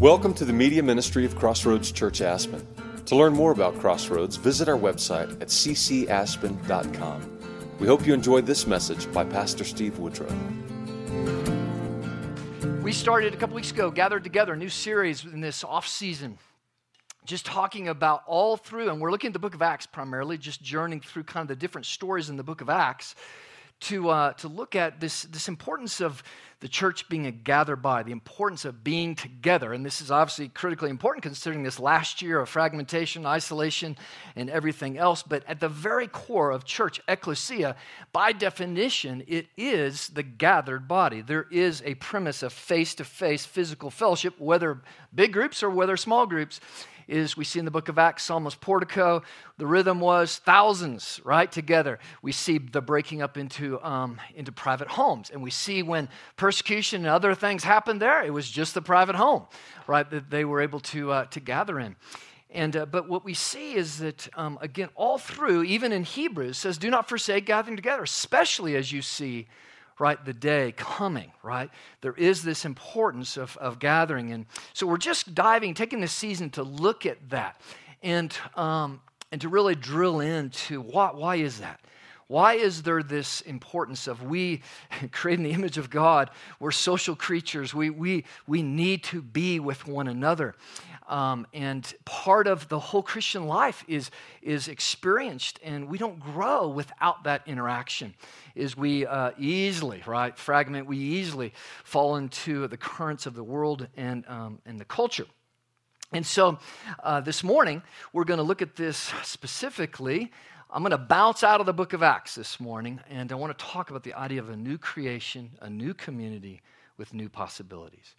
Welcome to the media ministry of Crossroads Church Aspen. To learn more about Crossroads, visit our website at ccaspen.com. We hope you enjoyed this message by Pastor Steve Woodrow. We started a couple weeks ago, gathered together, a new series in this off season, just talking about all through, and we're looking at the book of Acts primarily, just journeying through kind of the different stories in the book of Acts to, uh, to look at this, this importance of the church being a gathered by, the importance of being together. And this is obviously critically important considering this last year of fragmentation, isolation, and everything else. But at the very core of church, ecclesia, by definition, it is the gathered body. There is a premise of face to face physical fellowship, whether big groups or whether small groups is we see in the book of Acts, Solomon's Portico, the rhythm was thousands, right, together. We see the breaking up into, um, into private homes. And we see when persecution and other things happened there, it was just the private home, right, that they were able to, uh, to gather in. And, uh, but what we see is that, um, again, all through, even in Hebrews, says, do not forsake gathering together, especially as you see right, the day coming, right? There is this importance of, of gathering. And so we're just diving, taking this season to look at that and, um, and to really drill into why, why is that? Why is there this importance of we creating the image of God? We're social creatures. We, we, we need to be with one another. Um, and part of the whole Christian life is, is experienced, and we don't grow without that interaction. Is we uh, easily, right, fragment, we easily fall into the currents of the world and, um, and the culture. And so uh, this morning, we're going to look at this specifically. I'm going to bounce out of the book of Acts this morning, and I want to talk about the idea of a new creation, a new community with new possibilities.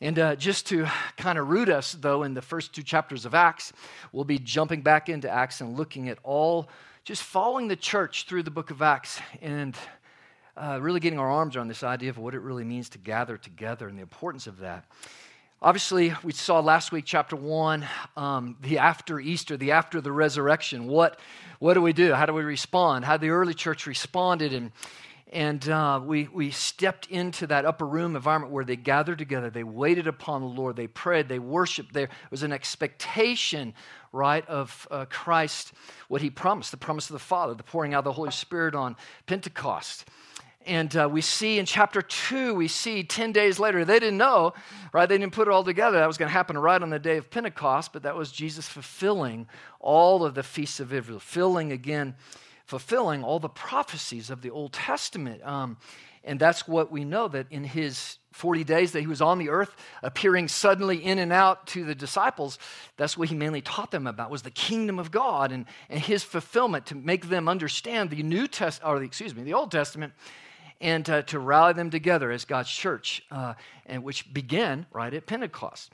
And uh, just to kind of root us, though, in the first two chapters of Acts, we'll be jumping back into Acts and looking at all, just following the church through the book of Acts and uh, really getting our arms around this idea of what it really means to gather together and the importance of that. Obviously, we saw last week, chapter one, um, the after Easter, the after the resurrection. What, what do we do? How do we respond? How the early church responded. And and uh, we, we stepped into that upper room environment where they gathered together. They waited upon the Lord. They prayed. They worshiped. There was an expectation, right, of uh, Christ, what he promised, the promise of the Father, the pouring out of the Holy Spirit on Pentecost. And uh, we see in chapter 2, we see 10 days later, they didn't know, right? They didn't put it all together. That was going to happen right on the day of Pentecost, but that was Jesus fulfilling all of the feasts of Israel, filling again fulfilling all the prophecies of the Old Testament. Um, and that's what we know that in his 40 days that he was on the earth, appearing suddenly in and out to the disciples, that's what he mainly taught them about was the kingdom of God and, and his fulfillment to make them understand the New Testament, or the, excuse me, the Old Testament, and uh, to rally them together as God's church, uh, and which began right at Pentecost.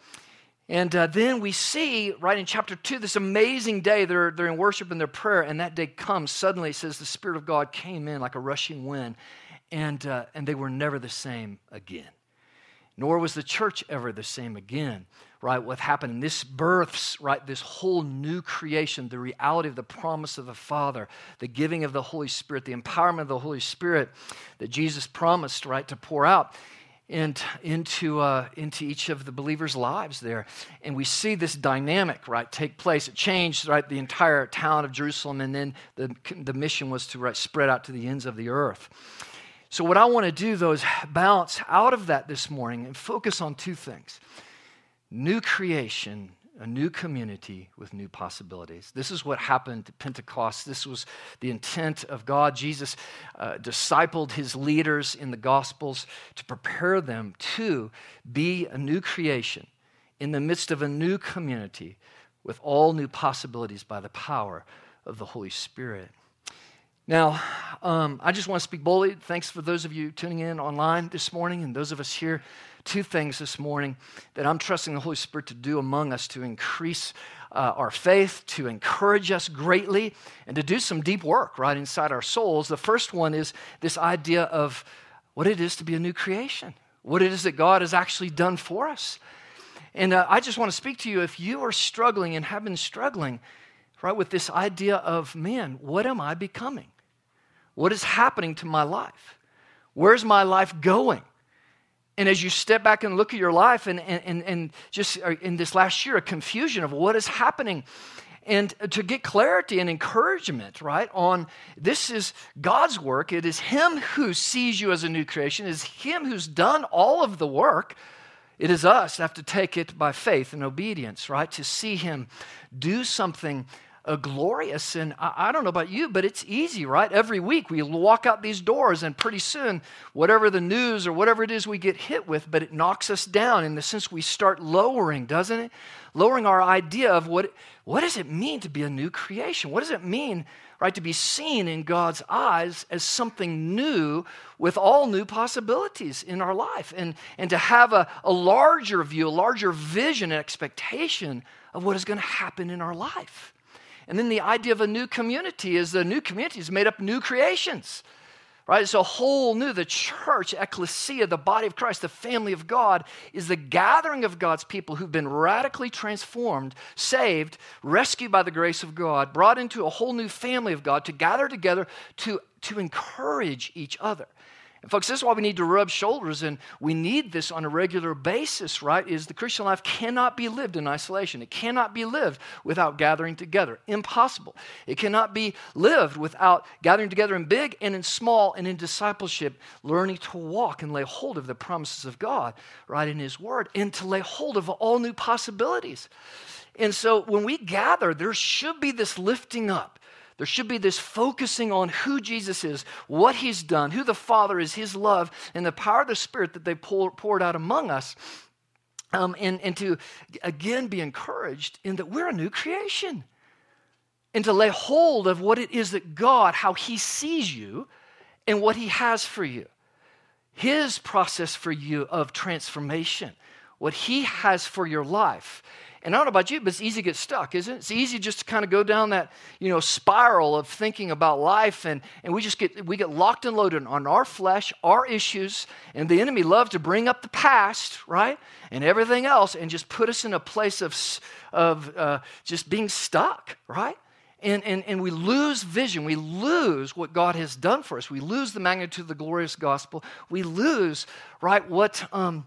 And uh, then we see, right in chapter 2, this amazing day. They're, they're in worship and their prayer, and that day comes. Suddenly, it says the Spirit of God came in like a rushing wind, and, uh, and they were never the same again. Nor was the church ever the same again, right? What happened? This births, right, this whole new creation, the reality of the promise of the Father, the giving of the Holy Spirit, the empowerment of the Holy Spirit that Jesus promised, right, to pour out and into, uh, into each of the believers' lives there. And we see this dynamic, right, take place. It changed, right, the entire town of Jerusalem, and then the, the mission was to right, spread out to the ends of the earth. So, what I want to do, though, is bounce out of that this morning and focus on two things new creation a new community with new possibilities. This is what happened at Pentecost. This was the intent of God. Jesus uh, discipled his leaders in the Gospels to prepare them to be a new creation in the midst of a new community with all new possibilities by the power of the Holy Spirit. Now, um, I just want to speak boldly. Thanks for those of you tuning in online this morning and those of us here two things this morning that I'm trusting the Holy Spirit to do among us to increase uh, our faith, to encourage us greatly, and to do some deep work right inside our souls. The first one is this idea of what it is to be a new creation, what it is that God has actually done for us. And uh, I just want to speak to you if you are struggling and have been struggling, right, with this idea of, man, what am I becoming? What is happening to my life? Where's my life going? And as you step back and look at your life and, and, and, just uh, in this last year, a confusion of what is happening, and to get clarity and encouragement, right, on this is God's work. It is Him who sees you as a new creation, it is Him who's done all of the work. It is us that have to take it by faith and obedience, right, to see Him do something uh, glorious. And I, I, don't know about you, but it's easy, right? Every week we walk out these doors, and pretty soon, whatever the news or whatever it is we get hit with, but it knocks us down in the sense we start lowering, doesn't it? Lowering our idea of what, what does it mean to be a new creation? What does it mean, right, to be seen in God's eyes as something new with all new possibilities in our life? And, and to have a, a larger view, a larger vision and expectation of what is going to happen in our life. And then the idea of a new community is the new community is made up new creations. Right? It's a whole new, the church, ecclesia, the body of Christ, the family of God, is the gathering of God's people who've been radically transformed, saved, rescued by the grace of God, brought into a whole new family of God to gather together to, to encourage each other. And folks, this is why we need to rub shoulders, and we need this on a regular basis, right? Is the Christian life cannot be lived in isolation. It cannot be lived without gathering together. Impossible. It cannot be lived without gathering together in big and in small and in discipleship, learning to walk and lay hold of the promises of God, right, in His Word, and to lay hold of all new possibilities. And so when we gather, there should be this lifting up there should be this focusing on who Jesus is, what he's done, who the Father is, his love, and the power of the Spirit that they poured out among us. Um, and, and to again be encouraged in that we're a new creation. And to lay hold of what it is that God, how he sees you, and what he has for you. His process for you of transformation, what he has for your life. And I don't know about you, but it's easy to get stuck, isn't it? It's easy just to kind of go down that, you know, spiral of thinking about life and, and we just get we get locked and loaded on our flesh, our issues, and the enemy loves to bring up the past, right? And everything else and just put us in a place of, of uh, just being stuck, right? And, and, and we lose vision. We lose what God has done for us. We lose the magnitude of the glorious gospel. We lose, right, what um,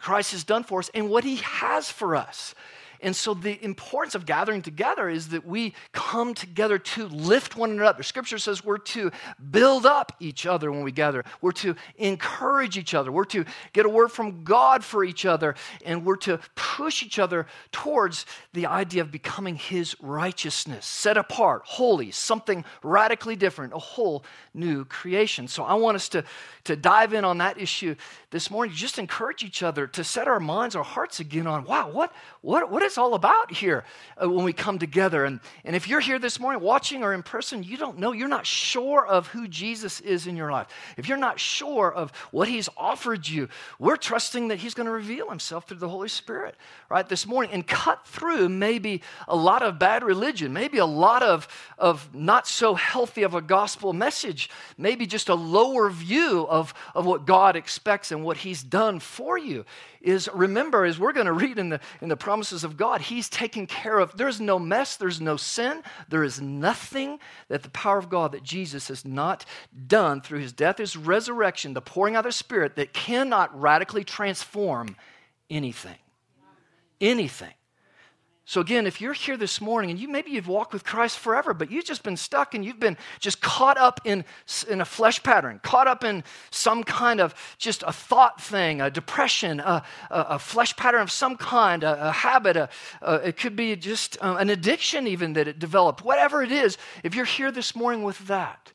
Christ has done for us and what he has for us. And so, the importance of gathering together is that we come together to lift one another. Scripture says we're to build up each other when we gather, we're to encourage each other, we're to get a word from God for each other, and we're to push each other towards the idea of becoming His righteousness, set apart, holy, something radically different, a whole new creation. So, I want us to, to dive in on that issue this morning, just encourage each other to set our minds, our hearts again on wow, what, what, what is all about here uh, when we come together. And, and if you're here this morning watching or in person, you don't know, you're not sure of who Jesus is in your life. If you're not sure of what he's offered you, we're trusting that he's going to reveal himself through the Holy Spirit, right, this morning and cut through maybe a lot of bad religion, maybe a lot of, of not so healthy of a gospel message, maybe just a lower view of, of what God expects and what he's done for you is remember, as we're going to read in the, in the promises of God, He's taken care of. There's no mess, there's no sin, there is nothing that the power of God that Jesus has not done through His death, His resurrection, the pouring out of the Spirit that cannot radically transform anything. Anything. So, again, if you're here this morning and you maybe you've walked with Christ forever, but you've just been stuck and you've been just caught up in, in a flesh pattern, caught up in some kind of just a thought thing, a depression, a, a, a flesh pattern of some kind, a, a habit, a, it could be just uh, an addiction even that it developed, whatever it is, if you're here this morning with that,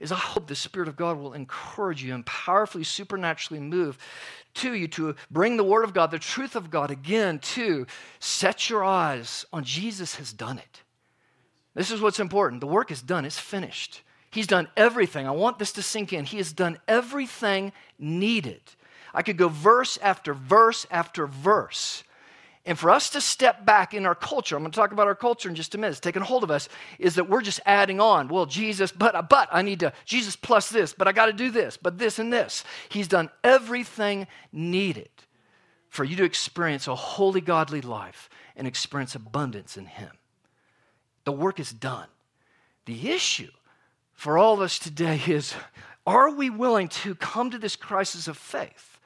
is I hope the Spirit of God will encourage you and powerfully, supernaturally move to you to bring the Word of God, the truth of God again to set your eyes on Jesus has done it. This is what's important. The work is done, it's finished. He's done everything. I want this to sink in. He has done everything needed. I could go verse after verse after verse and for us to step back in our culture, I'm going to talk about our culture in just a minute, it's taking hold of us, is that we're just adding on. Well, Jesus, but, uh, but I need to, Jesus plus this, but I got to do this, but this and this. He's done everything needed for you to experience a holy, godly life and experience abundance in Him. The work is done. The issue for all of us today is are we willing to come to this crisis of faith?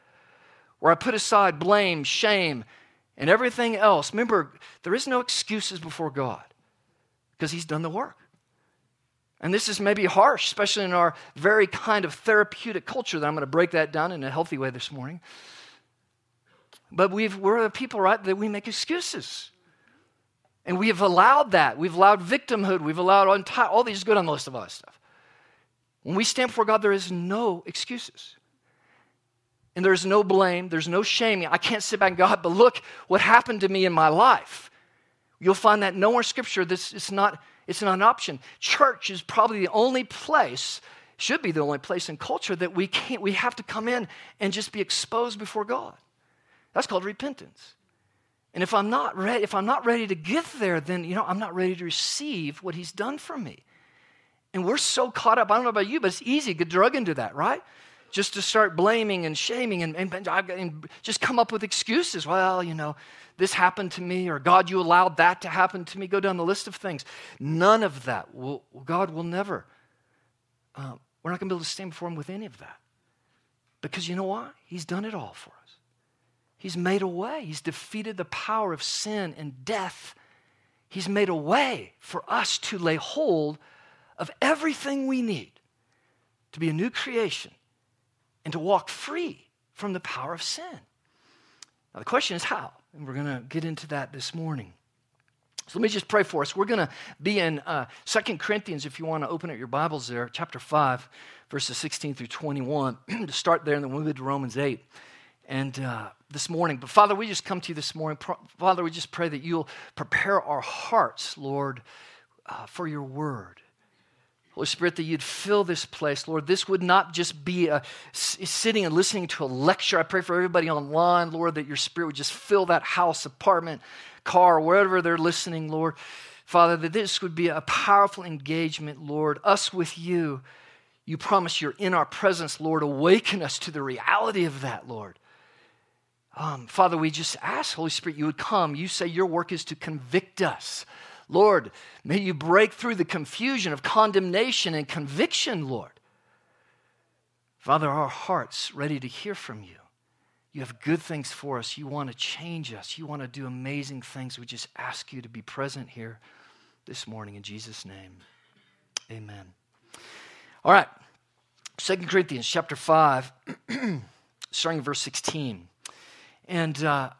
where I put aside blame, shame, and everything else. Remember, there is no excuses before God because He's done the work. And this is maybe harsh, especially in our very kind of therapeutic culture that I'm going to break that down in a healthy way this morning. But we've, we're a people, right, that we make excuses. And we have allowed that. We've allowed victimhood. We've allowed all, all these, good on the list of all that stuff. When we stand before God, there is no excuses. And there's no blame. There's no shame. I can't sit back and God, but look what happened to me in my life. You'll find that nowhere in Scripture this it's not it's not an option. Church is probably the only place, should be the only place in culture that we can't, we have to come in and just be exposed before God. That's called repentance. And if I'm not ready, if I'm not ready to get there, then you know I'm not ready to receive what He's done for me. And we're so caught up. I don't know about you, but it's easy to get drug into that, right? Just to start blaming and shaming and, and, and just come up with excuses. Well, you know, this happened to me, or God, you allowed that to happen to me. Go down the list of things. None of that. Will, God will never. Uh, we're not going to be able to stand before Him with any of that. Because you know why? He's done it all for us. He's made a way. He's defeated the power of sin and death. He's made a way for us to lay hold of everything we need to be a new creation and to walk free from the power of sin. Now, the question is how? And we're going to get into that this morning. So let me just pray for us. We're going to be in uh, 2 Corinthians, if you want to open up your Bibles there, chapter 5, verses 16 through 21. to start there, and then we'll move to Romans 8. And uh, this morning, but Father, we just come to you this morning. Father, we just pray that you'll prepare our hearts, Lord, uh, for your word. Holy Spirit, that you'd fill this place, Lord. This would not just be a, sitting and listening to a lecture. I pray for everybody online, Lord, that your Spirit would just fill that house, apartment, car, wherever they're listening, Lord. Father, that this would be a powerful engagement, Lord, us with you. You promise you're in our presence, Lord. Awaken us to the reality of that, Lord. Um, Father, we just ask, Holy Spirit, you would come. You say your work is to convict us Lord, may you break through the confusion of condemnation and conviction, Lord. Father, our hearts ready to hear from you. You have good things for us. You want to change us. You want to do amazing things. We just ask you to be present here this morning in Jesus' name. Amen. All right. Second Corinthians chapter 5, starting verse 16. And uh,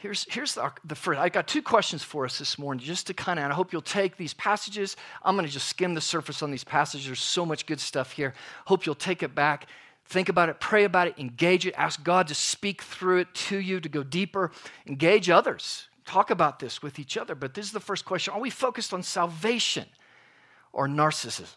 Here's, here's the, the, first. I got two questions for us this morning, just to kind of, I hope you'll take these passages. I'm going to just skim the surface on these passages. There's so much good stuff here. Hope you'll take it back, think about it, pray about it, engage it, ask God to speak through it to you, to go deeper, engage others. Talk about this with each other. But this is the first question Are we focused on salvation or narcissism?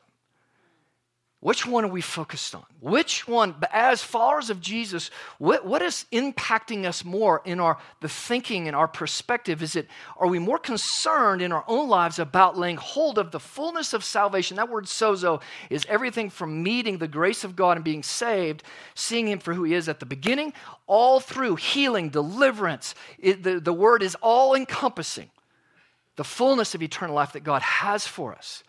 Which one are we focused on? Which one, as followers of Jesus, what, what is impacting us more in our the thinking and our perspective? Is it are we more concerned in our own lives about laying hold of the fullness of salvation? That word sozo is everything from meeting the grace of God and being saved, seeing Him for who He is at the beginning, all through healing, deliverance. It, the, the word is all encompassing. The fullness of eternal life that God has for us.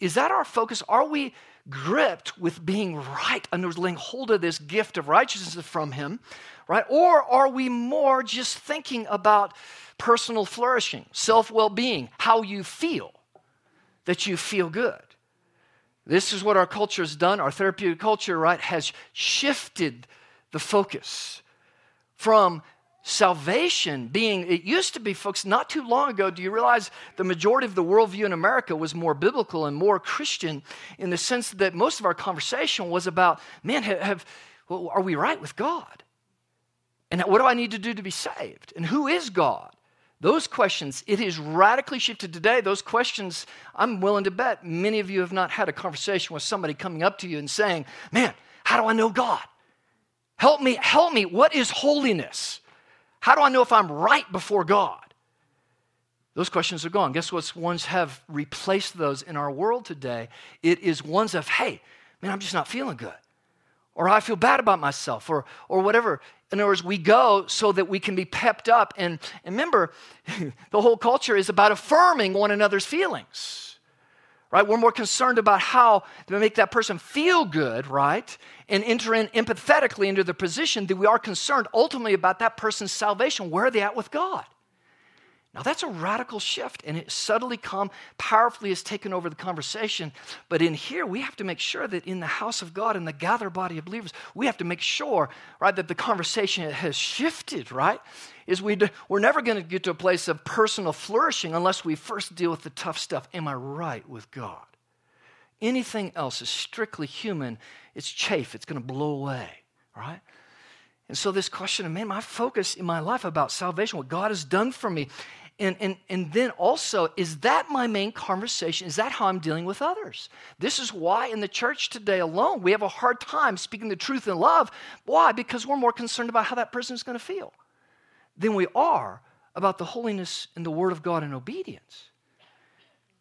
Is that our focus? Are we gripped with being right and laying hold of this gift of righteousness from Him, right? Or are we more just thinking about personal flourishing, self well being, how you feel, that you feel good? This is what our culture has done. Our therapeutic culture, right, has shifted the focus from salvation being, it used to be, folks, not too long ago, do you realize the majority of the worldview in America was more biblical and more Christian in the sense that most of our conversation was about, man, have, have well, are we right with God? And what do I need to do to be saved? And who is God? Those questions, it is radically shifted today. Those questions, I'm willing to bet many of you have not had a conversation with somebody coming up to you and saying, Man, how do I know God? Help me, help me. What is holiness? How do I know if I'm right before God? Those questions are gone. Guess what ones have replaced those in our world today? It is ones of, hey, man, I'm just not feeling good. Or I feel bad about myself, or, or whatever. In other words, we go so that we can be pepped up. And, and remember, the whole culture is about affirming one another's feelings right? We're more concerned about how to make that person feel good, right? And enter in empathetically into the position that we are concerned ultimately about that person's salvation. Where are they at with God? Now, that's a radical shift, and it subtly come, powerfully has taken over the conversation. But in here, we have to make sure that in the house of God, in the gathered body of believers, we have to make sure, right, that the conversation has shifted, right? Is we we're never going to get to a place of personal flourishing unless we first deal with the tough stuff. Am I right with God? Anything else is strictly human. It's chaff. It's going to blow away, right? And so this question of, man, my focus in my life about salvation, what God has done for me, and, and, and then also, is that my main conversation? Is that how I'm dealing with others? This is why in the church today alone, we have a hard time speaking the truth in love. Why? Because we're more concerned about how that person is going to feel than we are about the holiness and the Word of God and obedience.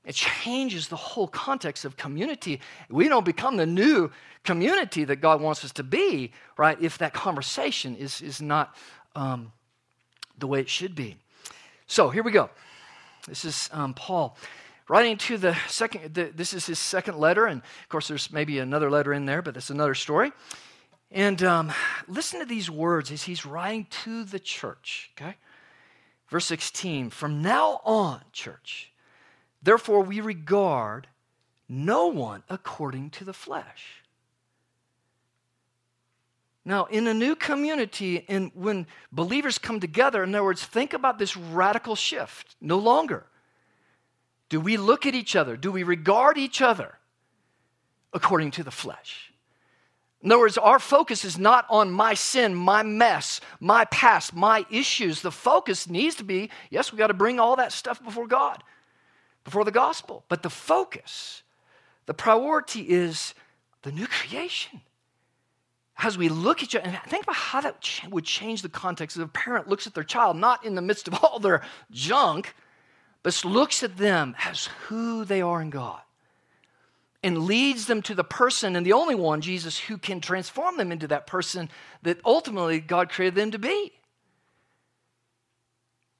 It changes the whole context of community. We don't become the new community that God wants us to be, right, if that conversation is, is not um, the way it should be. So here we go. This is um, Paul writing to the second, the, this is his second letter, and of course, there's maybe another letter in there, but that's another story. And um, listen to these words as he's writing to the church, okay? Verse 16 From now on, church, therefore we regard no one according to the flesh. Now, in a new community, and when believers come together, in other words, think about this radical shift. No longer do we look at each other, do we regard each other according to the flesh. In other words, our focus is not on my sin, my mess, my past, my issues. The focus needs to be yes, we got to bring all that stuff before God, before the gospel. But the focus, the priority is the new creation as we look at you, and think about how that would change the context if a parent looks at their child, not in the midst of all their junk, but looks at them as who they are in God and leads them to the person and the only one, Jesus, who can transform them into that person that ultimately God created them to be.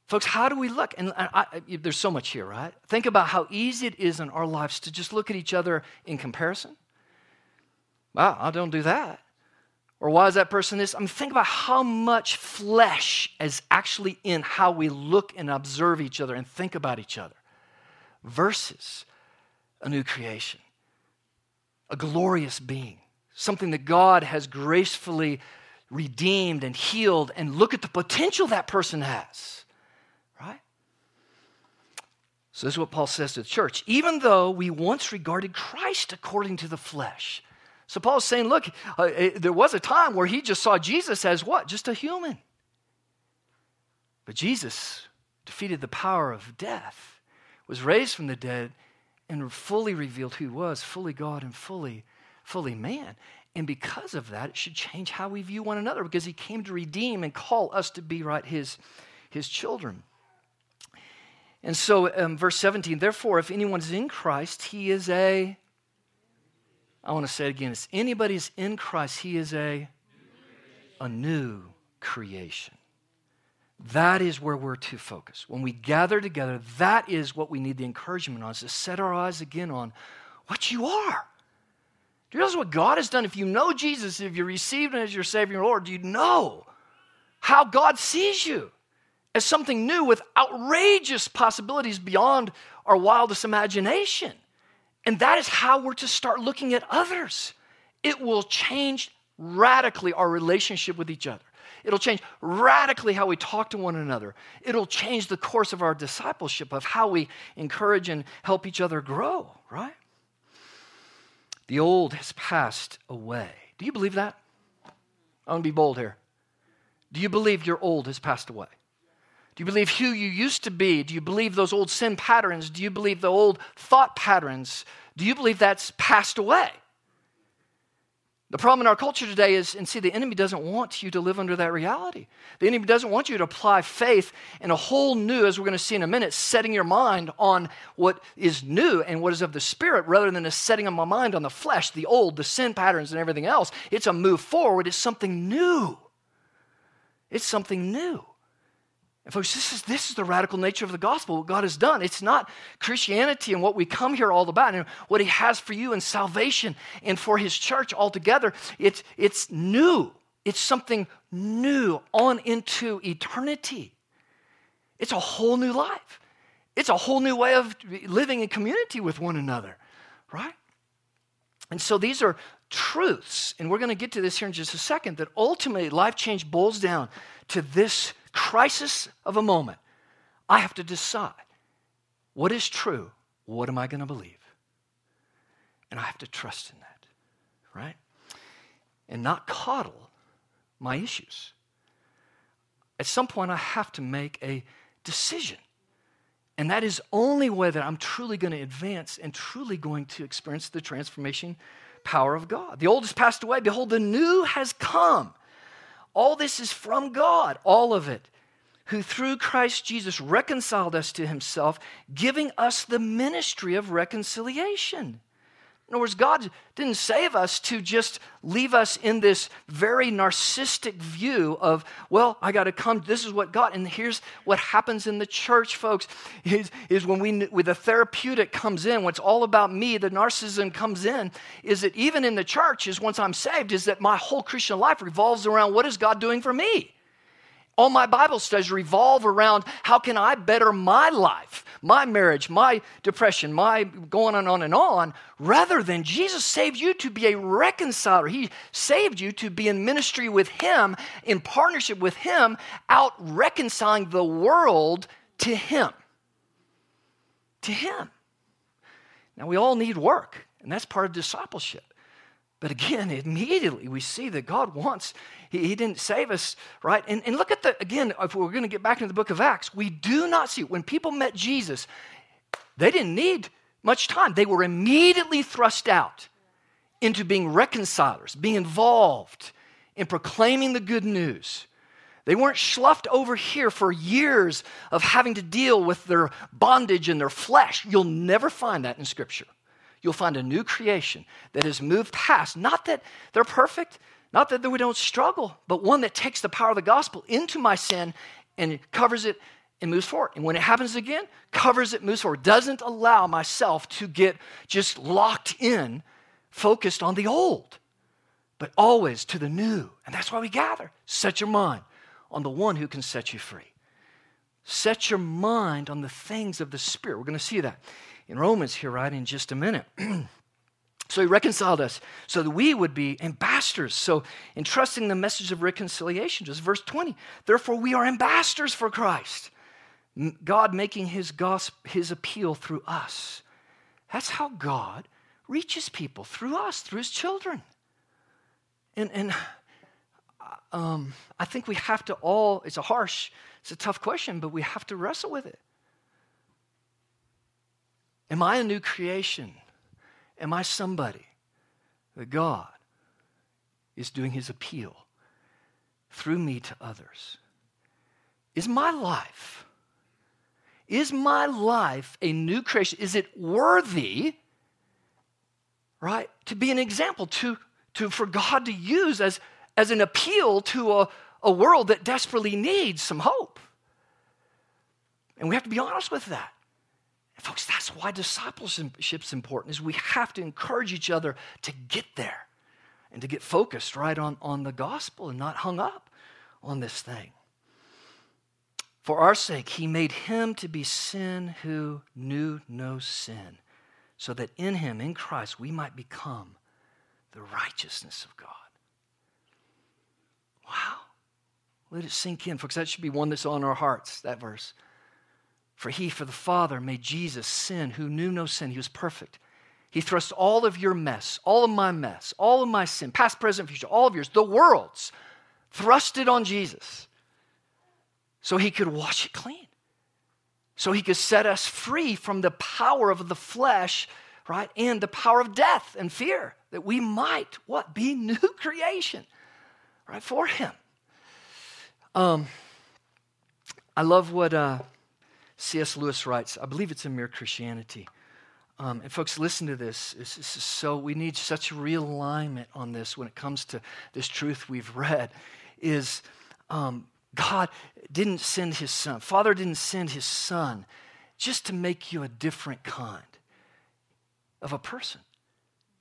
Folks, how do we look? And I, I, there's so much here, right? Think about how easy it is in our lives to just look at each other in comparison. Wow, I don't do that. Or why is that person this? I mean, think about how much flesh is actually in how we look and observe each other and think about each other versus a new creation, a glorious being, something that God has gracefully redeemed and healed, and look at the potential that person has, right? So, this is what Paul says to the church. Even though we once regarded Christ according to the flesh, so Paul's saying, look, uh, it, there was a time where he just saw Jesus as what? Just a human. But Jesus defeated the power of death, was raised from the dead, and fully revealed who he was, fully God and fully, fully man. And because of that, it should change how we view one another because he came to redeem and call us to be right his, his children. And so, um, verse 17, therefore, if anyone is in Christ, he is a I want to say it again. If anybody's in Christ, he is a, a new creation. That is where we're to focus. When we gather together, that is what we need the encouragement on, is to set our eyes again on what you are. Do you realize what God has done? If you know Jesus, if you received Him as your Savior and Lord, you know how God sees you as something new with outrageous possibilities beyond our wildest imagination. And that is how we're to start looking at others. It will change radically our relationship with each other. It'll change radically how we talk to one another. It'll change the course of our discipleship, of how we encourage and help each other grow, right? The old has passed away. Do you believe that? I'm going to be bold here. Do you believe your old has passed away? Do you believe who you used to be? Do you believe those old sin patterns? Do you believe the old thought patterns? Do you believe that's passed away? The problem in our culture today is, and see, the enemy doesn't want you to live under that reality. The enemy doesn't want you to apply faith in a whole new, as we're going to see in a minute, setting your mind on what is new and what is of the spirit rather than a setting of my mind on the flesh, the old, the sin patterns, and everything else. It's a move forward, it's something new. It's something new. And folks, this is, this is the radical nature of the gospel, what God has done. It's not Christianity and what we come here all about and what He has for you in salvation and for His church altogether. It's, it's new. It's something new on into eternity. It's a whole new life. It's a whole new way of living in community with one another, right? And so these are truths, and we're going to get to this here in just a second, that ultimately life change boils down to this crisis of a moment. I have to decide what is true, what am I going to believe? And I have to trust in that, right? And not coddle my issues. At some point, I have to make a decision. And that is only way that I'm truly going to advance and truly going to experience the transformation power of God. The old has passed away. Behold, the new has come. All this is from God, all of it, who through Christ Jesus reconciled us to himself, giving us the ministry of reconciliation. In other words, God didn't save us to just leave us in this very narcissistic view of, well, I got to come, this is what God, and here's what happens in the church, folks, is, is when we, when the therapeutic comes in, when it's all about me, the narcissism comes in, is that even in the church, is once I'm saved, is that my whole Christian life revolves around what is God doing for me? All my Bible studies revolve around how can I better my life, my marriage, my depression, my going on and on and on, rather than Jesus saved you to be a reconciler. He saved you to be in ministry with Him, in partnership with Him, out reconciling the world to Him. To Him. Now, we all need work, and that's part of discipleship. But again, immediately we see that God wants, He, he didn't save us, right? And, and look at the, again, if we're going to get back into the book of Acts, we do not see, when people met Jesus, they didn't need much time. They were immediately thrust out into being reconcilers, being involved in proclaiming the good news. They weren't sloughed over here for years of having to deal with their bondage and their flesh. You'll never find that in Scripture you'll find a new creation that has moved past, not that they're perfect, not that we don't struggle, but one that takes the power of the gospel into my sin and covers it and moves forward. And when it happens again, covers it, moves forward. Doesn't allow myself to get just locked in, focused on the old, but always to the new. And that's why we gather. Set your mind on the one who can set you free. Set your mind on the things of the Spirit. We're going to see that in Romans here, right, in just a minute. so he reconciled us so that we would be ambassadors. So, entrusting the message of reconciliation, just verse 20. Therefore, we are ambassadors for Christ. God making his gospel, his appeal through us. That's how God reaches people through us, through his children. And, and uh, um, I think we have to all, it's a harsh, it's a tough question, but we have to wrestle with it. Am I a new creation? Am I somebody that God is doing his appeal through me to others? Is my life, is my life a new creation? Is it worthy, right, to be an example, to, to for God to use as, as an appeal to a, a world that desperately needs some hope? And we have to be honest with that. Folks, that's why discipleship's important, is we have to encourage each other to get there and to get focused right on, on the gospel and not hung up on this thing. For our sake, he made him to be sin who knew no sin, so that in him, in Christ, we might become the righteousness of God. Wow. Let it sink in, folks. That should be one that's on our hearts, that verse. For he, for the Father, made Jesus sin who knew no sin. He was perfect. He thrust all of your mess, all of my mess, all of my sin, past, present, future, all of yours, the world's, thrust it on Jesus so he could wash it clean. So he could set us free from the power of the flesh, right? And the power of death and fear that we might, what? Be new creation, right? For him. Um, I love what uh, C.S. Lewis writes, I believe it's in Mere Christianity. Um, and folks, listen to this. This, this. is so, we need such realignment on this when it comes to this truth we've read. Is um, God didn't send his son. Father didn't send his son just to make you a different kind of a person.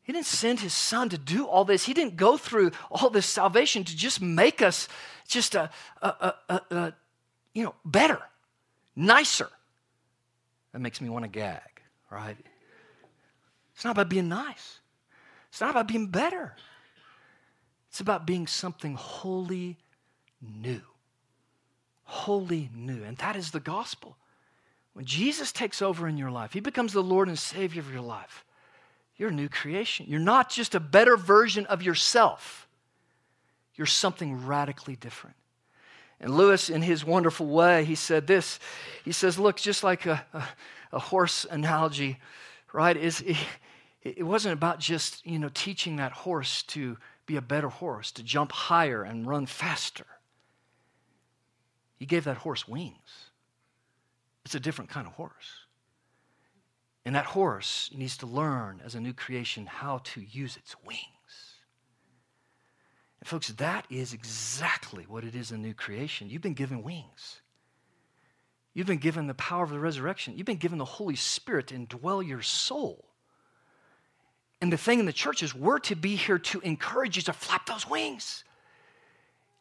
He didn't send his son to do all this. He didn't go through all this salvation to just make us just a, a, a, a you know, better, nicer. That makes me want to gag, right? It's not about being nice. It's not about being better. It's about being something wholly new. Wholly new. And that is the gospel. When Jesus takes over in your life, He becomes the Lord and Savior of your life. You're a new creation. You're not just a better version of yourself, you're something radically different. And Lewis, in his wonderful way, he said this. He says, Look, just like a, a, a horse analogy, right? Is it, it wasn't about just you know teaching that horse to be a better horse, to jump higher and run faster. He gave that horse wings. It's a different kind of horse. And that horse needs to learn as a new creation how to use its wings. And, folks, that is exactly what it is in new creation. You've been given wings. You've been given the power of the resurrection. You've been given the Holy Spirit to indwell your soul. And the thing in the church is, we're to be here to encourage you to flap those wings.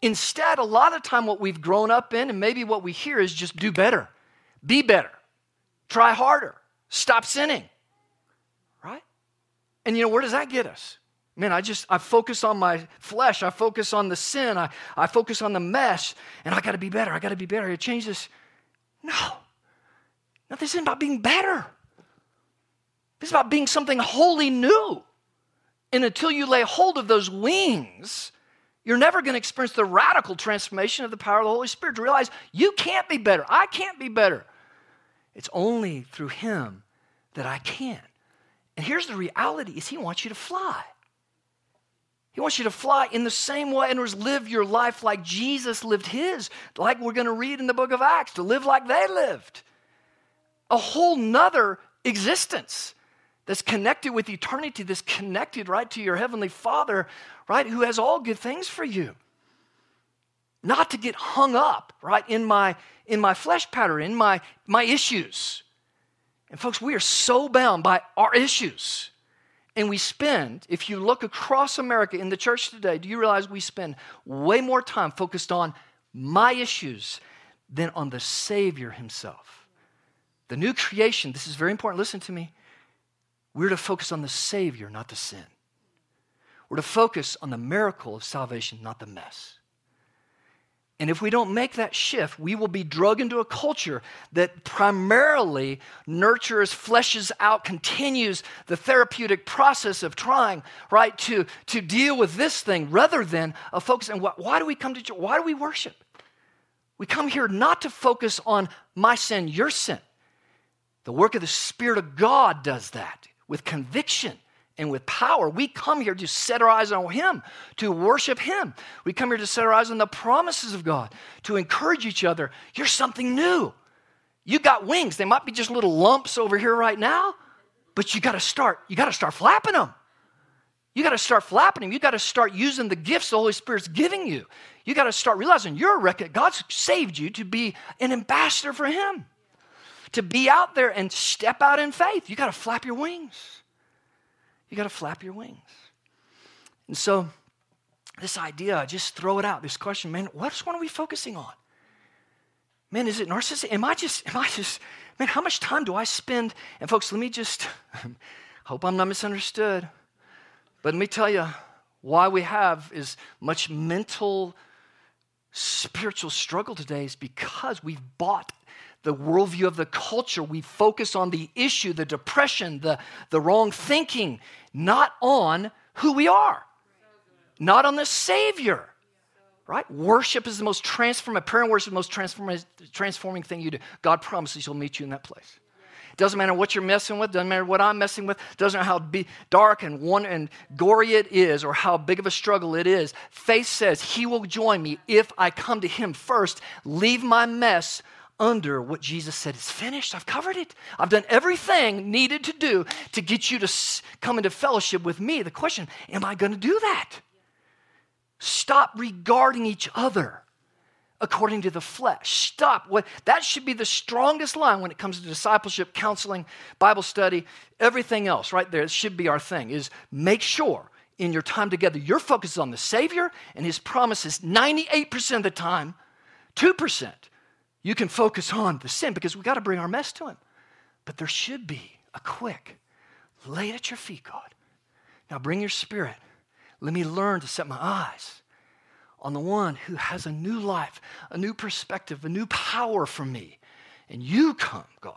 Instead, a lot of time, what we've grown up in, and maybe what we hear, is just do better, be better, try harder. Stop sinning. Right? And you know, where does that get us? Man, I just, I focus on my flesh. I focus on the sin. I, I focus on the mess. And I got to be better. I got to be better. I change this. No. No, this isn't about being better. This is about being something wholly new. And until you lay hold of those wings, you're never going to experience the radical transformation of the power of the Holy Spirit to realize you can't be better. I can't be better. It's only through him that I can. And here's the reality is he wants you to fly. He wants you to fly in the same way and live your life like Jesus lived his, like we're going to read in the book of Acts, to live like they lived. A whole nother existence that's connected with eternity, that's connected right to your heavenly Father, right, who has all good things for you. Not to get hung up, right, in my in my flesh pattern, in my, my issues. And folks, we are so bound by our issues. And we spend, if you look across America in the church today, do you realize we spend way more time focused on my issues than on the Savior Himself? The new creation, this is very important, listen to me. We're to focus on the Savior, not the sin. We're to focus on the miracle of salvation, not the mess. And if we don't make that shift, we will be drug into a culture that primarily nurtures, fleshes out, continues the therapeutic process of trying, right, to, to deal with this thing rather than a focus. And why, why do we come to church? Why do we worship? We come here not to focus on my sin, your sin. The work of the Spirit of God does that with conviction and with power. We come here to set our eyes on Him, to worship Him. We come here to set our eyes on the promises of God, to encourage each other. You're something new. You got wings. They might be just little lumps over here right now, but you got to start. You got to start flapping them. You got to start flapping them. You got to start using the gifts the Holy Spirit's giving you. You got to start realizing you're a record. God's saved you to be an ambassador for Him, to be out there and step out in faith. You got to flap your wings. You got to flap your wings. And so, this idea, just throw it out. This question, man, what's one are we focusing on? Man, is it narcissism? Am I just, am I just, man, how much time do I spend? And folks, let me just, hope I'm not misunderstood, but let me tell you why we have is much mental, spiritual struggle today is because we've bought the worldview of the culture. We focus on the issue, the depression, the, the wrong thinking, not on who we are, not on the Savior. Right? Worship is the most transformative, prayer and worship is the most transforming, thing you do. God promises He'll meet you in that place. It doesn't matter what you're messing with, doesn't matter what I'm messing with, doesn't matter how dark and one and gory it is or how big of a struggle it is. Faith says He will join me if I come to Him first, leave my mess under what Jesus said. It's finished. I've covered it. I've done everything needed to do to get you to come into fellowship with me. The question, am I going to do that? Stop regarding each other according to the flesh. Stop. What, that should be the strongest line when it comes to discipleship, counseling, Bible study, everything else, right there. It should be our thing, is make sure in your time together your focus is on the Savior and His promises 98% of the time, 2%. You can focus on the sin because we got to bring our mess to Him. But there should be a quick, lay it at your feet, God. Now bring your spirit. Let me learn to set my eyes on the one who has a new life, a new perspective, a new power for me. And you come, God.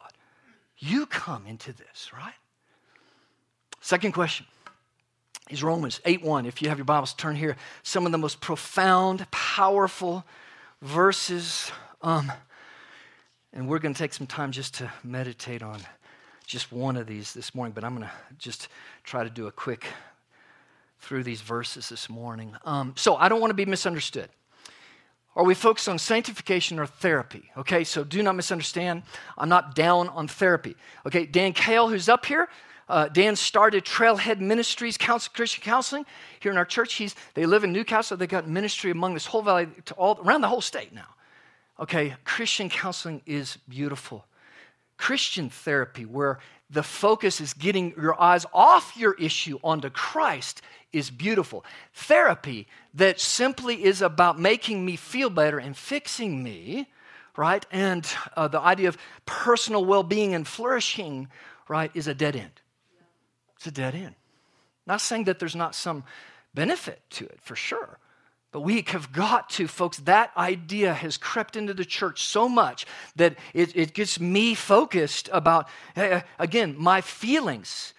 You come into this, right? Second question is Romans 8 1. If you have your Bibles, turn here. Some of the most profound, powerful verses. Um, and we're going to take some time just to meditate on just one of these this morning, but I'm going to just try to do a quick through these verses this morning. Um, so I don't want to be misunderstood. Are we focused on sanctification or therapy? Okay, so do not misunderstand. I'm not down on therapy. Okay, Dan Kale, who's up here, uh, Dan started Trailhead Ministries Counsel, Christian Counseling here in our church. He's, they live in Newcastle. They got ministry among this whole valley, to all, around the whole state now. Okay, Christian counseling is beautiful. Christian therapy, where the focus is getting your eyes off your issue onto Christ, is beautiful. Therapy that simply is about making me feel better and fixing me, right? And uh, the idea of personal well being and flourishing, right, is a dead end. It's a dead end. Not saying that there's not some benefit to it, for sure. But we have got to, folks, that idea has crept into the church so much that it, it gets me focused about, eh, eh, again, my feelings.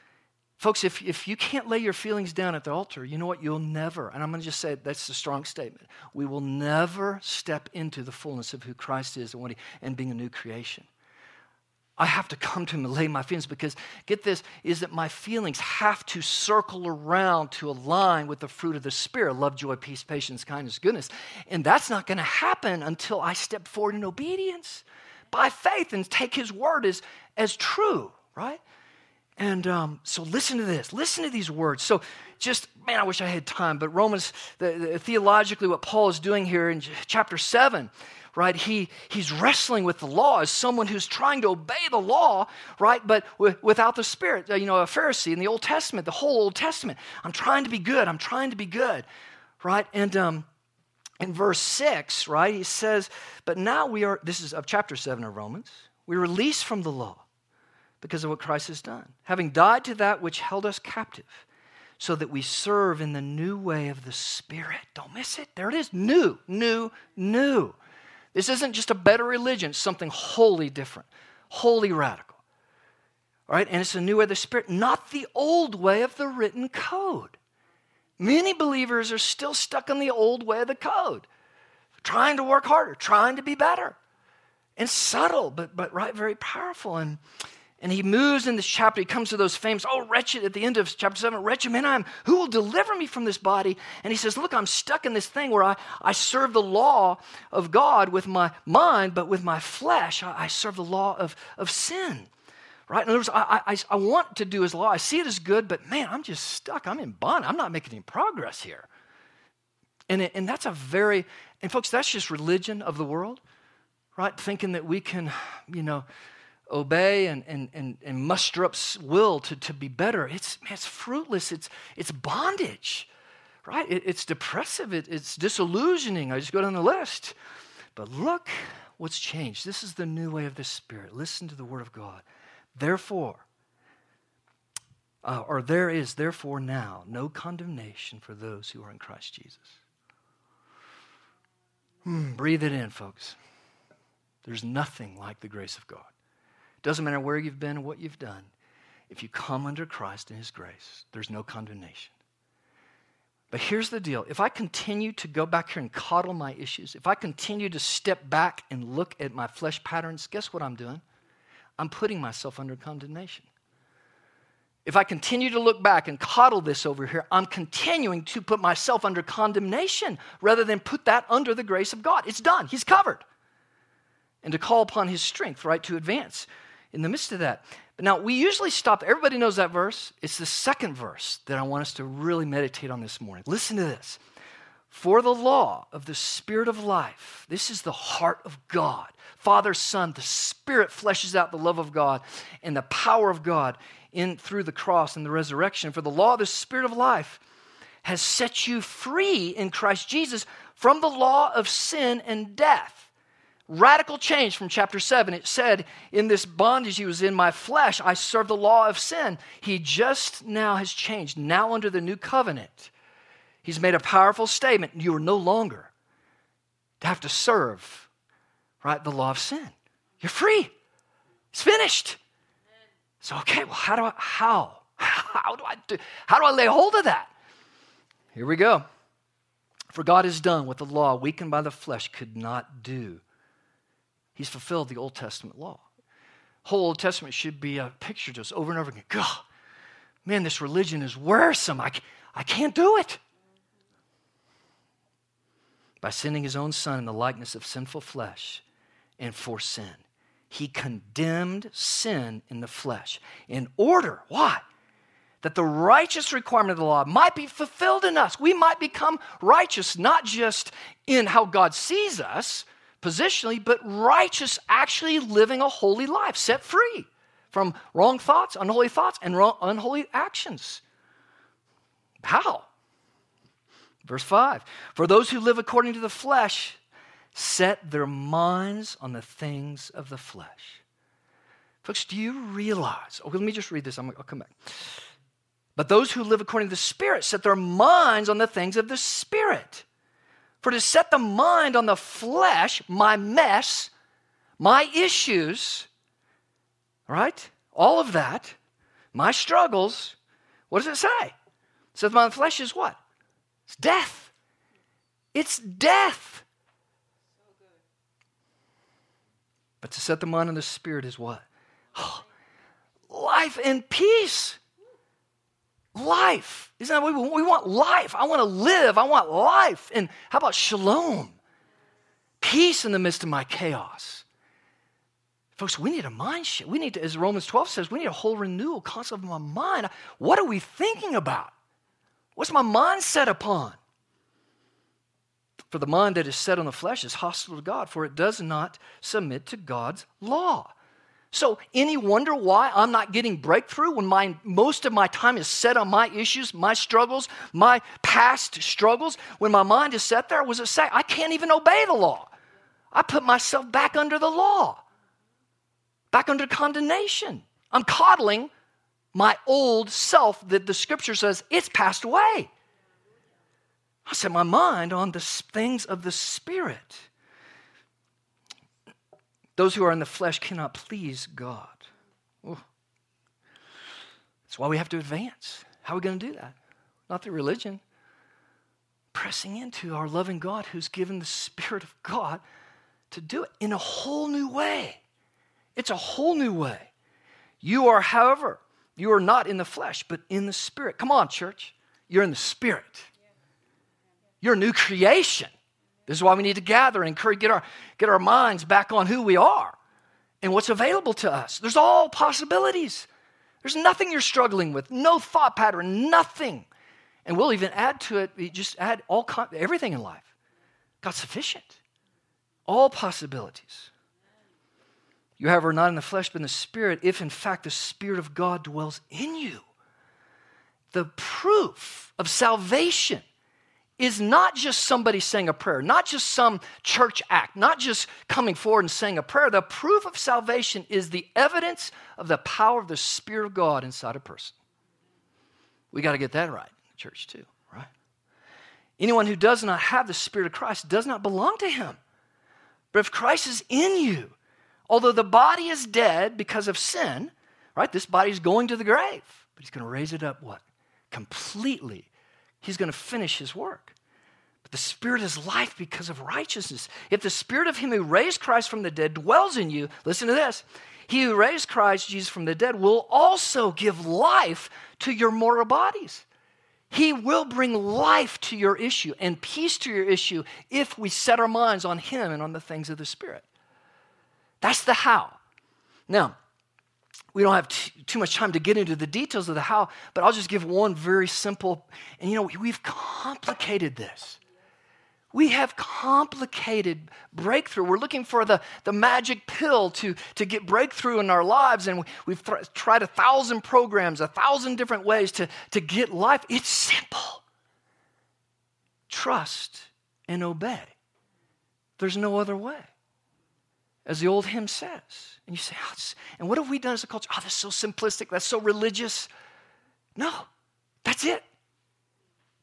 Folks, if, if you can't lay your feelings down at the altar, you know what? You'll never, and I'm going to just say that's a strong statement, we will never step into the fullness of who Christ is and, what he, and being a new creation. I have to come to him and lay my feelings because, get this, is that my feelings have to circle around to align with the fruit of the Spirit love, joy, peace, patience, kindness, goodness. And that's not going to happen until I step forward in obedience by faith and take his word as, as true, right? And um, so listen to this. Listen to these words. So just, man, I wish I had time, but Romans, the, the, theologically, what Paul is doing here in chapter 7 right? He, he's wrestling with the law as someone who's trying to obey the law, right? But w- without the Spirit. Uh, you know, a Pharisee in the Old Testament, the whole Old Testament. I'm trying to be good. I'm trying to be good, right? And um, in verse 6, right, he says, But now we are, this is of chapter 7 of Romans, we're released from the law because of what Christ has done, having died to that which held us captive so that we serve in the new way of the Spirit. Don't miss it. There it is. New, new, new. This isn't just a better religion, it's something wholly different, wholly radical. All right? And it's a new way of the Spirit, not the old way of the written code. Many believers are still stuck in the old way of the code, trying to work harder, trying to be better. And subtle, but, but right, very powerful. And and he moves in this chapter. He comes to those famous, oh, wretched, at the end of chapter 7, wretched man I am. Who will deliver me from this body? And he says, Look, I'm stuck in this thing where I, I serve the law of God with my mind, but with my flesh, I, I serve the law of, of sin. Right? In other words, I, I, I want to do his law. I see it as good, but man, I'm just stuck. I'm in bond. I'm not making any progress here. And, it, and that's a very, and folks, that's just religion of the world, right? Thinking that we can, you know, obey and, and, and, and muster up will to, to be better, it's, man, it's fruitless. It's, it's bondage, right? It, it's depressive. It, it's disillusioning. I just go down the list. But look what's changed. This is the new way of the Spirit. Listen to the Word of God. Therefore, uh, or there is therefore now no condemnation for those who are in Christ Jesus. Hmm, breathe it in, folks. There's nothing like the grace of God. Doesn't matter where you've been and what you've done. If you come under Christ and His grace, there's no condemnation. But here's the deal if I continue to go back here and coddle my issues, if I continue to step back and look at my flesh patterns, guess what I'm doing? I'm putting myself under condemnation. If I continue to look back and coddle this over here, I'm continuing to put myself under condemnation rather than put that under the grace of God. It's done, He's covered. And to call upon His strength, right, to advance in the midst of that. But now we usually stop, everybody knows that verse. It's the second verse that I want us to really meditate on this morning. Listen to this. For the law of the Spirit of life, this is the heart of God. Father, Son, the Spirit fleshes out the love of God and the power of God in through the cross and the resurrection. For the law of the Spirit of life has set you free in Christ Jesus from the law of sin and death. Radical change from chapter 7. It said, In this bondage he was in my flesh, I serve the law of sin. He just now has changed. Now, under the new covenant, He's made a powerful statement. You are no longer to have to serve, right, the law of sin. You're free. It's finished. So, okay, well, how do I, how? How do I do, how do I lay hold of that? Here we go. For God has done what the law, weakened by the flesh, could not do. He's fulfilled the Old Testament law. Whole Old Testament should be a picture to us over and over again. God, man, this religion is wearisome. I, I can't do it by sending his own son in the likeness of sinful flesh and for sin. He condemned sin in the flesh in order, why? That the righteous requirement of the law might be fulfilled in us. We might become righteous, not just in how God sees us positionally, but righteous, actually living a holy life, set free from wrong thoughts, unholy thoughts, and wrong, unholy actions. How? Verse 5 For those who live according to the flesh set their minds on the things of the flesh. Folks, do you realize? Okay, let me just read this. i will come back. But those who live according to the Spirit set their minds on the things of the Spirit. For to set the mind on the flesh, my mess, my issues, right? All of that, my struggles, what does it say? Mind on the flesh is what? It's death. It's death. But to set the mind on the Spirit is what? Oh, life and peace. Life. Isn't that what we want? Life. I want to live. I want life. And how about shalom? Peace in the midst of my chaos. Folks, we need a mind shift. We need to, as Romans 12 says, we need a whole renewal concept of my mind. What are we thinking about? What's my mind set upon? For the mind that is set on the flesh is hostile to God, for it does not submit to God's law. So, any wonder why I'm not getting breakthrough when my, most of my time is set on my issues, my struggles, my past struggles? When my mind is set there, was it say, I can't even obey the law? I put myself back under the law, back under condemnation. I'm coddling my old self that the scripture says it's passed away. I set my mind on the things of the Spirit. Those who are in the flesh cannot please God. Ooh. That's why we have to advance. How are we going to do that? Not through religion. Pressing into our loving God who's given the Spirit of God to do it in a whole new way. It's a whole new way. You are, however, you are not in the flesh, but in the spirit. Come on, church. You're in the spirit. You're a new creation. This is why we need to gather and encourage, get our, get our minds back on who we are and what's available to us. There's all possibilities. There's nothing you're struggling with, no thought pattern, nothing. And we'll even add to it, we just add all everything in life. God's sufficient. All possibilities. You, have, are not in the flesh, but in the Spirit, if in fact the Spirit of God dwells in you. The proof of salvation is not just somebody saying a prayer, not just some church act, not just coming forward and saying a prayer. The proof of salvation is the evidence of the power of the Spirit of God inside a person. We got to get that right in the church, too, right? Anyone who does not have the Spirit of Christ does not belong to Him. But if Christ is in you, Although the body is dead because of sin, right? This body is going to the grave, but he's going to raise it up what? Completely. He's going to finish his work. But the Spirit is life because of righteousness. If the Spirit of him who raised Christ from the dead dwells in you, listen to this. He who raised Christ Jesus from the dead will also give life to your mortal bodies. He will bring life to your issue and peace to your issue if we set our minds on Him and on the things of the Spirit. That's the how. Now, we don't have t- too much time to get into the details of the how, but I'll just give one very simple. And you know, we've complicated this. We have complicated breakthrough. We're looking for the, the magic pill to, to get breakthrough in our lives, and we've th- tried a thousand programs, a thousand different ways to, to get life. It's simple trust and obey. There's no other way, as the old hymn says. And you say, oh, and what have we done as a culture? Oh, that's so simplistic, that's so religious. No, that's it.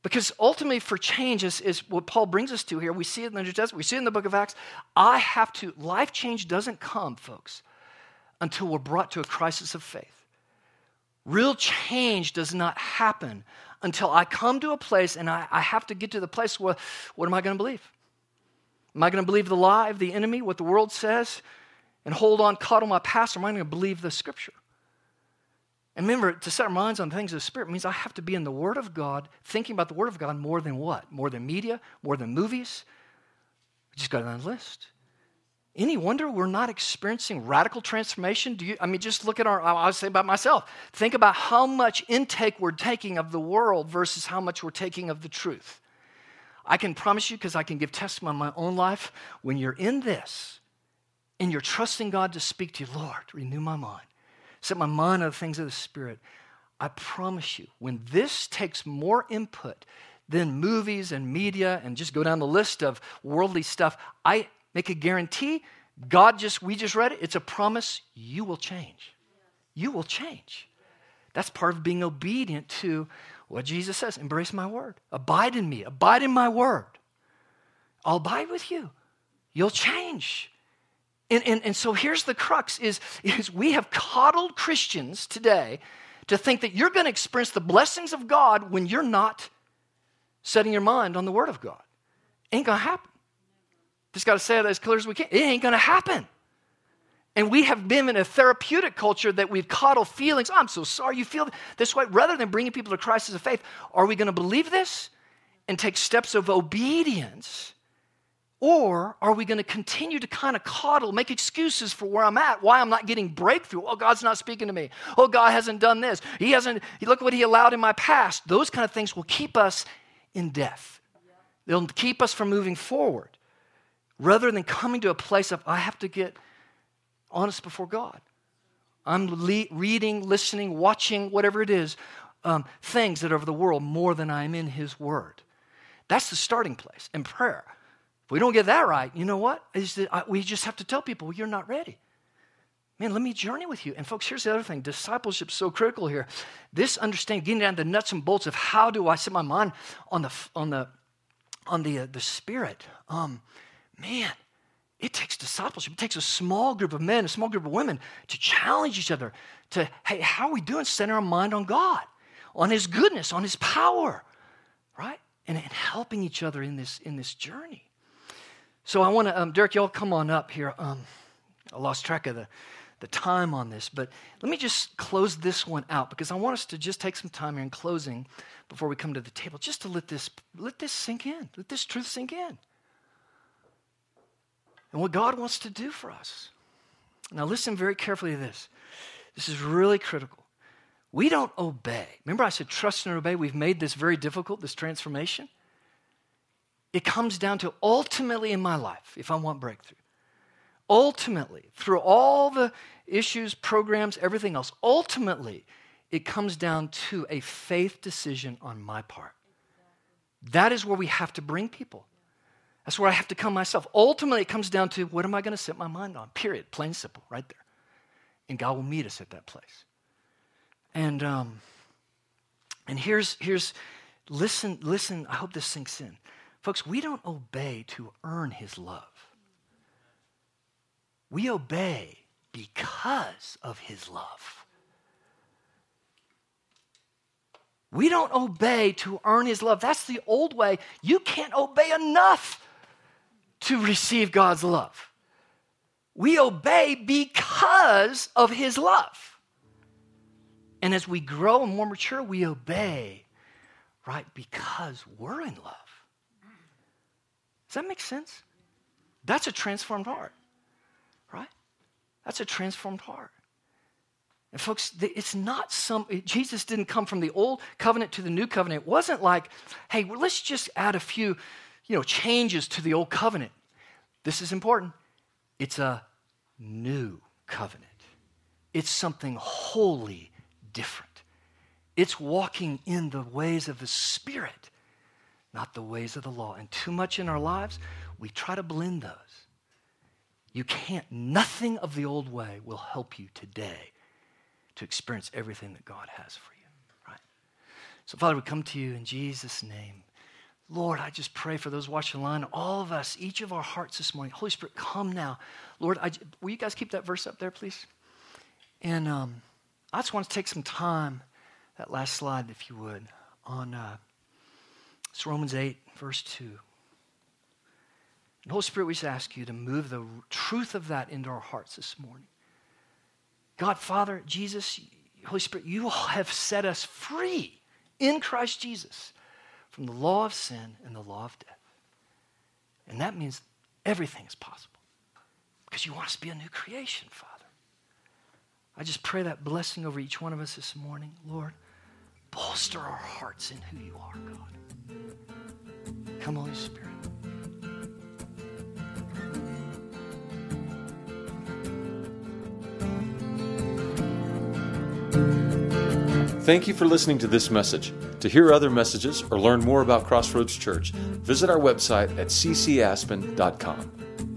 Because ultimately, for change is, is what Paul brings us to here. We see it in the New Testament, we see it in the book of Acts. I have to, life change doesn't come, folks, until we're brought to a crisis of faith. Real change does not happen until I come to a place and I, I have to get to the place where, what am I going to believe? Am I going to believe the lie of the enemy, what the world says, and hold on, coddle my past, or am I going to believe the scripture? And remember, to set our minds on things of the Spirit means I have to be in the Word of God, thinking about the Word of God more than what? More than media, more than movies. We just got on the list. Any wonder we're not experiencing radical transformation? Do you, I mean, just look at our, I'll say about myself. Think about how much intake we're taking of the world versus how much we're taking of the truth. I can promise you, because I can give testimony in my own life, when you're in this and you're trusting God to speak to you, Lord, renew my mind set my mind on the things of the Spirit. I promise you, when this takes more input than movies and media and just go down the list of worldly stuff, I make a guarantee. God just, we just read it, it's a promise you will change. You will change. That's part of being obedient to what Jesus says embrace my word, abide in me, abide in my word. I'll abide with you. You'll change. And, and, and so here's the crux is, is we have coddled Christians today to think that you're going to experience the blessings of God when you're not setting your mind on the Word of God. Ain't going to happen. Just got to say it as clear as we can. It ain't going to happen. And we have been in a therapeutic culture that we've coddled feelings. Oh, I'm so sorry you feel this way. Rather than bringing people to Christ as a faith, are we going to believe this and take steps of obedience or are we going to continue to kind of coddle, make excuses for where I'm at, why I'm not getting breakthrough? Oh, God's not speaking to me. Oh, God hasn't done this. He hasn't, look what He allowed in my past. Those kind of things will keep us in death. They'll keep us from moving forward rather than coming to a place of, I have to get honest before God. I'm le- reading, listening, watching, whatever it is, um, things that are of the world more than I'm in His Word. That's the starting place in prayer If we don't get that right, you know what? Is what? we just have to tell people, well, you're not ready. Man, let me journey with you. And folks, here's the other thing discipleship's so critical here. This understanding, getting down to the nuts and bolts of how do I set my mind on the, on the, on the, uh, the spirit. Um, man, it takes discipleship. It takes a small group of men, a small group of women to challenge each other to, hey, how are we doing? Center our mind on God, on His goodness, on His power, right? And, and helping each other in this, in this journey. So I want to, um, Derek, y'all come on up here. Um, I lost track of the, the time on this, but let me just close this one out because I want us to just take some time here in closing before we come to the table, just to let this let this sink in, let this truth sink in, and what God wants to do for us. Now, listen very carefully to this. This is really critical. We don't obey. Remember, I said trust and obey. We've made this very difficult, this transformation it comes down to ultimately in my life, if I want breakthrough, ultimately, through all the issues, programs, everything else, ultimately, it comes down to a faith decision on my part. That is where we have to bring people. That's where I have to come myself. Ultimately, it comes down to what am I going to set my mind on? Period. Plain simple, right there. And God will meet us at that place. And um, and here's here's listen listen. I hope this sinks in. Folks, we don't obey to earn his love. We obey because of his love. We don't obey to earn his love. That's the old way. You can't obey enough to receive God's love. We obey because of his love. And as we grow and more mature, we obey, right, because we're in love. Does that make sense? That's a transformed heart, right? That's a transformed heart. And folks, it's not some, Jesus didn't come from the old covenant to the new covenant. It wasn't like, hey, well, let's just add a few you know, changes to the old covenant. This is important. It's a new covenant. It's something wholly different. It's walking in the ways of the Spirit, not the ways of the law. And too much in our lives, we try to blend those. You can't, nothing of the old way will help you today to experience everything that God has for you, right? So, Father, we come to you in Jesus' name. Lord, I just pray for those watching online, all of us, each of our hearts this morning. Holy Spirit, come now. Lord, I, will you guys keep that verse up there, please? And um, I just want to take some time, that last slide, if you would, on uh, it's Romans 8, verse 2. And Holy Spirit, we just ask you to move the truth of that into our hearts this morning. God, Father, Jesus, Holy Spirit, you have set us free in Christ Jesus from the law of sin and the law of death. And that means everything is possible because you want us to be a new creation, Father. I just pray that blessing over each one of us this morning. Lord, bolster our hearts in who you are, God. Come, Holy Spirit. Thank you for listening to this message. To hear other messages or learn more about Crossroads Church, visit our website at ccaspen.com.